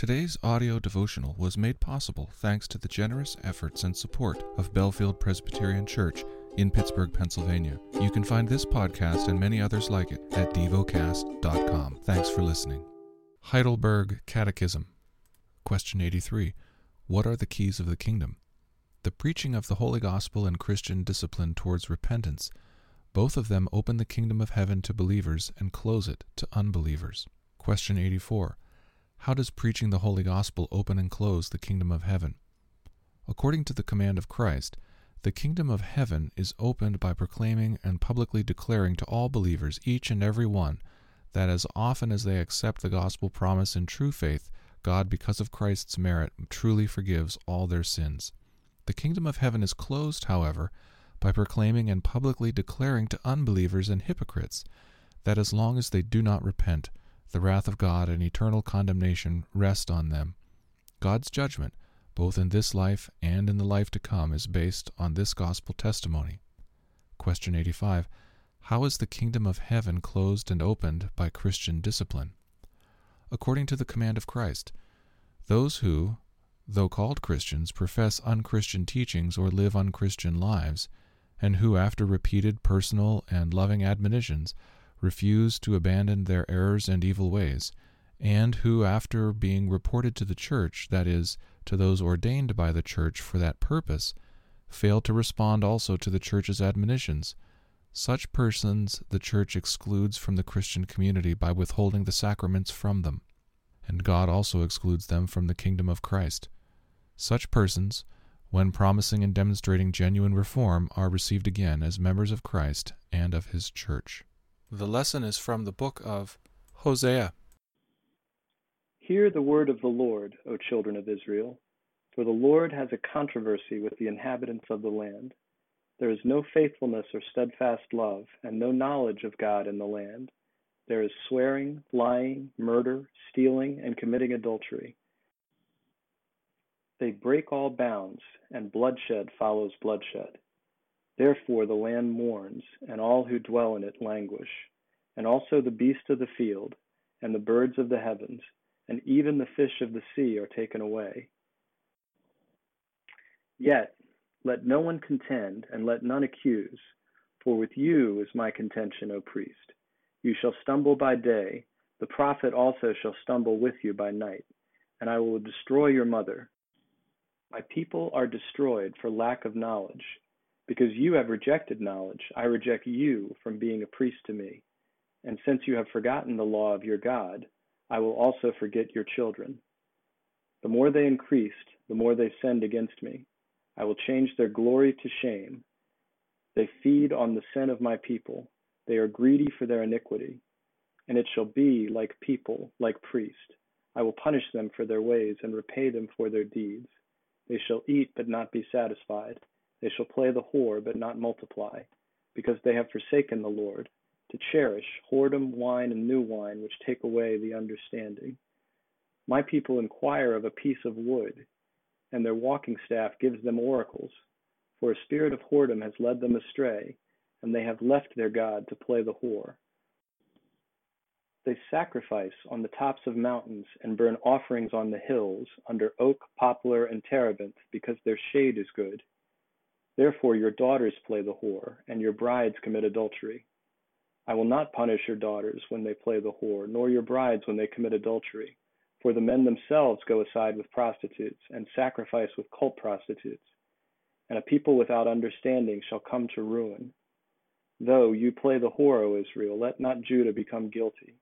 Today's audio devotional was made possible thanks to the generous efforts and support of Bellefield Presbyterian Church in Pittsburgh, Pennsylvania. You can find this podcast and many others like it at devocast.com. Thanks for listening. Heidelberg Catechism. Question 83. What are the keys of the kingdom? The preaching of the Holy Gospel and Christian discipline towards repentance. Both of them open the kingdom of heaven to believers and close it to unbelievers. Question 84. How does preaching the Holy Gospel open and close the kingdom of heaven? According to the command of Christ, the kingdom of heaven is opened by proclaiming and publicly declaring to all believers, each and every one, that as often as they accept the gospel promise in true faith, God, because of Christ's merit, truly forgives all their sins. The kingdom of heaven is closed, however, by proclaiming and publicly declaring to unbelievers and hypocrites that as long as they do not repent, the wrath of God and eternal condemnation rest on them. God's judgment, both in this life and in the life to come, is based on this gospel testimony. Question 85. How is the kingdom of heaven closed and opened by Christian discipline? According to the command of Christ, those who, though called Christians, profess unchristian teachings or live unchristian lives, and who, after repeated personal and loving admonitions, refuse to abandon their errors and evil ways, and who, after being reported to the church, that is, to those ordained by the church for that purpose, fail to respond also to the church's admonitions, such persons the church excludes from the Christian community by withholding the sacraments from them, and God also excludes them from the kingdom of Christ. Such persons, when promising and demonstrating genuine reform, are received again as members of Christ and of his church. The lesson is from the book of Hosea. Hear the word of the Lord, O children of Israel. For the Lord has a controversy with the inhabitants of the land. There is no faithfulness or steadfast love, and no knowledge of God in the land. There is swearing, lying, murder, stealing, and committing adultery. They break all bounds, and bloodshed follows bloodshed. Therefore the land mourns, and all who dwell in it languish, and also the beasts of the field, and the birds of the heavens, and even the fish of the sea are taken away. Yet let no one contend, and let none accuse, for with you is my contention, O priest. You shall stumble by day, the prophet also shall stumble with you by night, and I will destroy your mother. My people are destroyed for lack of knowledge because you have rejected knowledge, I reject you from being a priest to me. And since you have forgotten the law of your God, I will also forget your children. The more they increased, the more they sinned against me. I will change their glory to shame. They feed on the sin of my people. They are greedy for their iniquity. And it shall be like people, like priest. I will punish them for their ways and repay them for their deeds. They shall eat but not be satisfied they shall play the whore, but not multiply, because they have forsaken the Lord, to cherish whoredom, wine, and new wine, which take away the understanding. My people inquire of a piece of wood, and their walking staff gives them oracles. For a spirit of whoredom has led them astray, and they have left their God to play the whore. They sacrifice on the tops of mountains and burn offerings on the hills under oak, poplar, and terebinth, because their shade is good. Therefore your daughters play the whore, and your brides commit adultery. I will not punish your daughters when they play the whore, nor your brides when they commit adultery. For the men themselves go aside with prostitutes, and sacrifice with cult prostitutes. And a people without understanding shall come to ruin. Though you play the whore, O Israel, let not Judah become guilty.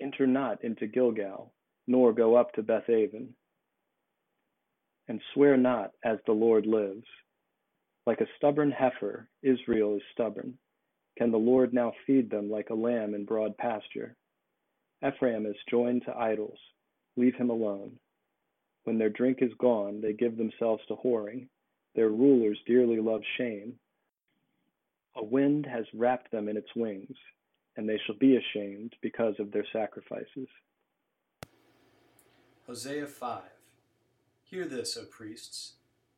Enter not into Gilgal, nor go up to Beth Bethaven and swear not as the Lord lives. Like a stubborn heifer, Israel is stubborn. Can the Lord now feed them like a lamb in broad pasture? Ephraim is joined to idols. Leave him alone. When their drink is gone, they give themselves to whoring. Their rulers dearly love shame. A wind has wrapped them in its wings, and they shall be ashamed because of their sacrifices. Hosea 5 Hear this, O priests.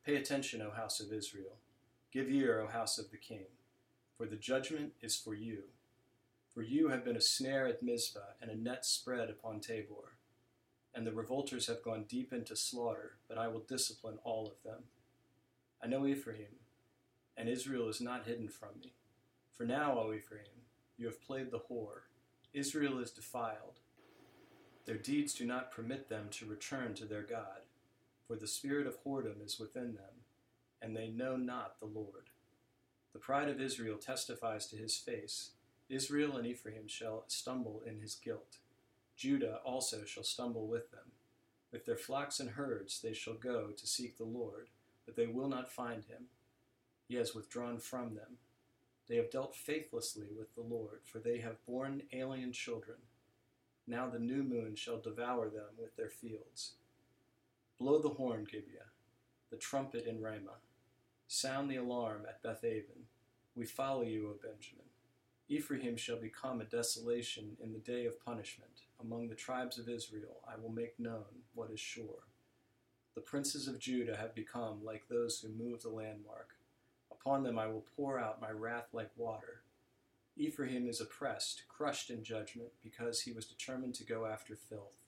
Pay attention, O house of Israel. Give ear, O house of the king. For the judgment is for you. For you have been a snare at Mizpah and a net spread upon Tabor. and the revolters have gone deep into slaughter, but I will discipline all of them. I know Ephraim, and Israel is not hidden from me. For now, O Ephraim, you have played the whore. Israel is defiled. Their deeds do not permit them to return to their God, for the spirit of whoredom is within them, and they know not the Lord. The pride of Israel testifies to his face. Israel and Ephraim shall stumble in his guilt. Judah also shall stumble with them. With their flocks and herds they shall go to seek the Lord, but they will not find him. He has withdrawn from them. They have dealt faithlessly with the Lord, for they have borne alien children. Now the new moon shall devour them with their fields. Blow the horn, Gibeah, the trumpet in Ramah. Sound the alarm at Beth Bethaven. We follow you, O Benjamin. Ephraim shall become a desolation in the day of punishment. Among the tribes of Israel I will make known what is sure. The princes of Judah have become like those who move the landmark. Upon them I will pour out my wrath like water. Ephraim is oppressed, crushed in judgment, because he was determined to go after filth.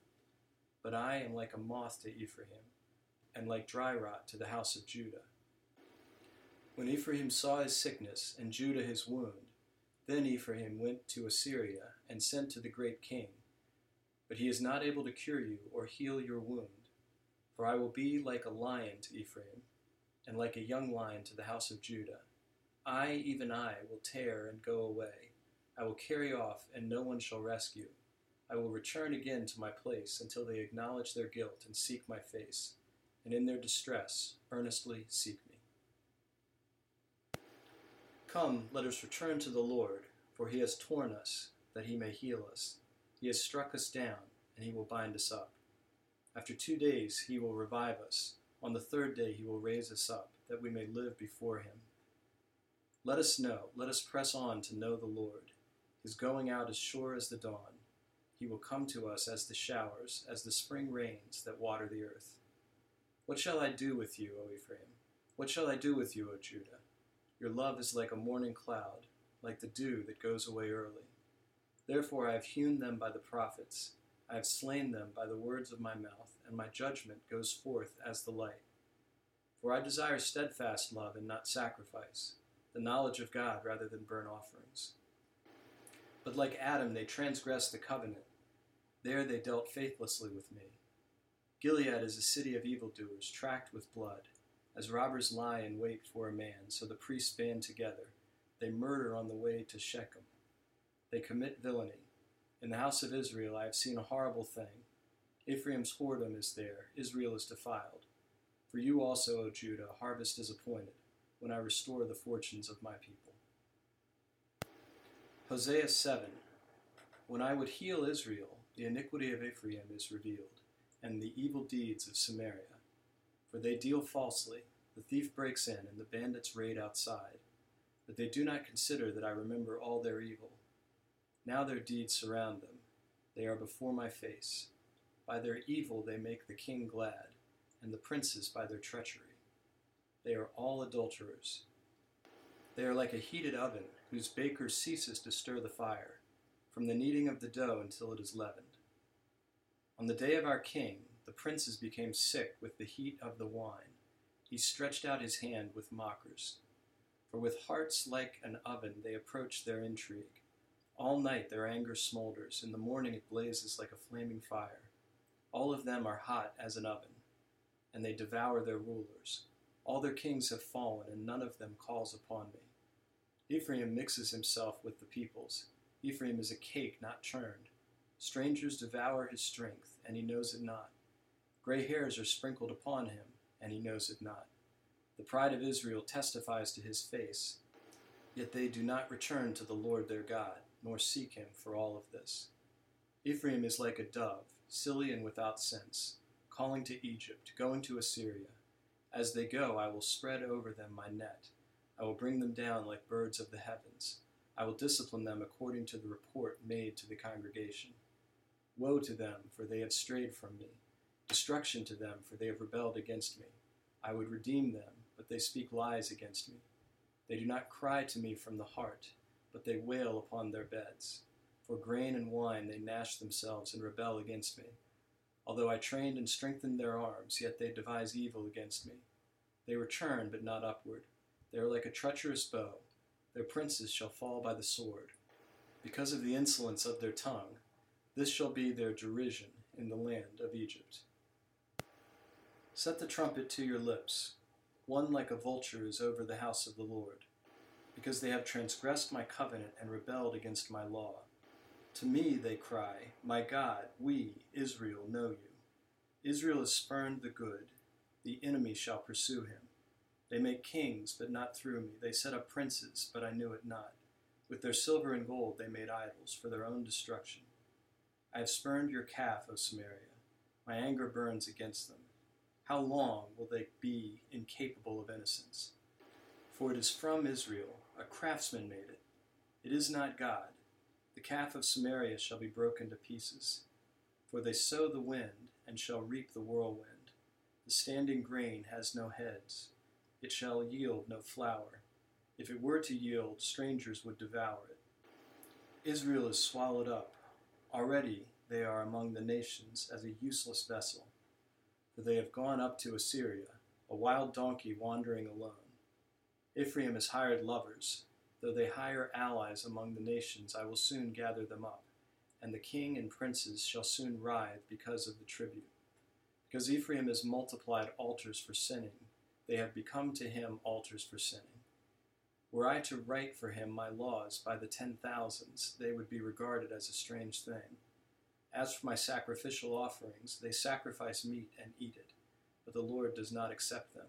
But I am like a moth to Ephraim, and like dry rot to the house of Judah. When Ephraim saw his sickness, and Judah his wound, then Ephraim went to Assyria and sent to the great king. But he is not able to cure you or heal your wound. For I will be like a lion to Ephraim, and like a young lion to the house of Judah. I, even I, will tear and go away. I will carry off, and no one shall rescue. I will return again to my place until they acknowledge their guilt and seek my face, and in their distress earnestly seek me. Come, let us return to the Lord, for he has torn us, that he may heal us. He has struck us down, and he will bind us up. After two days he will revive us. On the third day he will raise us up, that we may live before him. Let us know, let us press on to know the Lord. His going out is sure as the dawn. He will come to us as the showers, as the spring rains that water the earth. What shall I do with you, O Ephraim? What shall I do with you, O Judah? Your love is like a morning cloud, like the dew that goes away early. Therefore I have hewn them by the prophets, I have slain them by the words of my mouth, and my judgment goes forth as the light. For I desire steadfast love and not sacrifice, the knowledge of God rather than burnt offerings. But like Adam, they transgressed the covenant. There they dealt faithlessly with me. Gilead is a city of evildoers, tracked with blood. As robbers lie in wait for a man, so the priests band together. They murder on the way to Shechem. They commit villainy. In the house of Israel I have seen a horrible thing. Ephraim's whoredom is there, Israel is defiled. For you also, O Judah, harvest is appointed, when I restore the fortunes of my people. Hosea 7 When I would heal Israel, the iniquity of Ephraim is revealed, and the evil deeds of Samaria. For they deal falsely, the thief breaks in, and the bandits raid outside. But they do not consider that I remember all their evil. Now their deeds surround them, they are before my face. By their evil they make the king glad, and the princes by their treachery. They are all adulterers. They are like a heated oven, whose baker ceases to stir the fire, from the kneading of the dough until it is leavened. On the day of our king, the princes became sick with the heat of the wine. He stretched out his hand with mockers. For with hearts like an oven they approach their intrigue. All night their anger smolders, in the morning it blazes like a flaming fire. All of them are hot as an oven, and they devour their rulers. All their kings have fallen, and none of them calls upon me. Ephraim mixes himself with the peoples. Ephraim is a cake not churned. Strangers devour his strength, and he knows it not. Gray hairs are sprinkled upon him, and he knows it not. The pride of Israel testifies to his face, yet they do not return to the Lord their God, nor seek him for all of this. Ephraim is like a dove, silly and without sense, calling to Egypt, going to Assyria. As they go, I will spread over them my net. I will bring them down like birds of the heavens. I will discipline them according to the report made to the congregation. Woe to them, for they have strayed from me. Destruction to them, for they have rebelled against me. I would redeem them, but they speak lies against me. They do not cry to me from the heart, but they wail upon their beds. For grain and wine they gnash themselves and rebel against me. Although I trained and strengthened their arms, yet they devise evil against me. They return, but not upward. They are like a treacherous bow. Their princes shall fall by the sword. Because of the insolence of their tongue, this shall be their derision in the land of Egypt. Set the trumpet to your lips. One like a vulture is over the house of the Lord, because they have transgressed my covenant and rebelled against my law. To me they cry, My God, we, Israel, know you. Israel has spurned the good, the enemy shall pursue him. They make kings, but not through me. They set up princes, but I knew it not. With their silver and gold they made idols for their own destruction. I have spurned your calf, O Samaria. My anger burns against them. How long will they be incapable of innocence? For it is from Israel, a craftsman made it. It is not God. The calf of Samaria shall be broken to pieces. For they sow the wind, and shall reap the whirlwind. The standing grain has no heads. It shall yield no flour. If it were to yield, strangers would devour it. Israel is swallowed up. Already they are among the nations as a useless vessel. For they have gone up to Assyria, a wild donkey wandering alone. Ephraim has hired lovers. Though they hire allies among the nations, I will soon gather them up, and the king and princes shall soon writhe because of the tribute. Because Ephraim has multiplied altars for sinning, they have become to him altars for sinning. Were I to write for him my laws by the ten thousands, they would be regarded as a strange thing. As for my sacrificial offerings, they sacrifice meat and eat it, but the Lord does not accept them.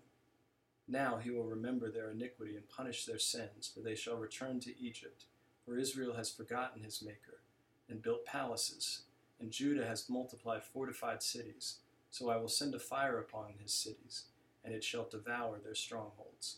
Now he will remember their iniquity and punish their sins, for they shall return to Egypt. For Israel has forgotten his Maker, and built palaces, and Judah has multiplied fortified cities. So I will send a fire upon his cities, and it shall devour their strongholds.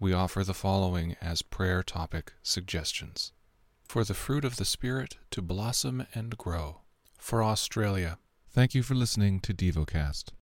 We offer the following as prayer topic suggestions For the fruit of the Spirit to blossom and grow. For Australia. Thank you for listening to DevoCast.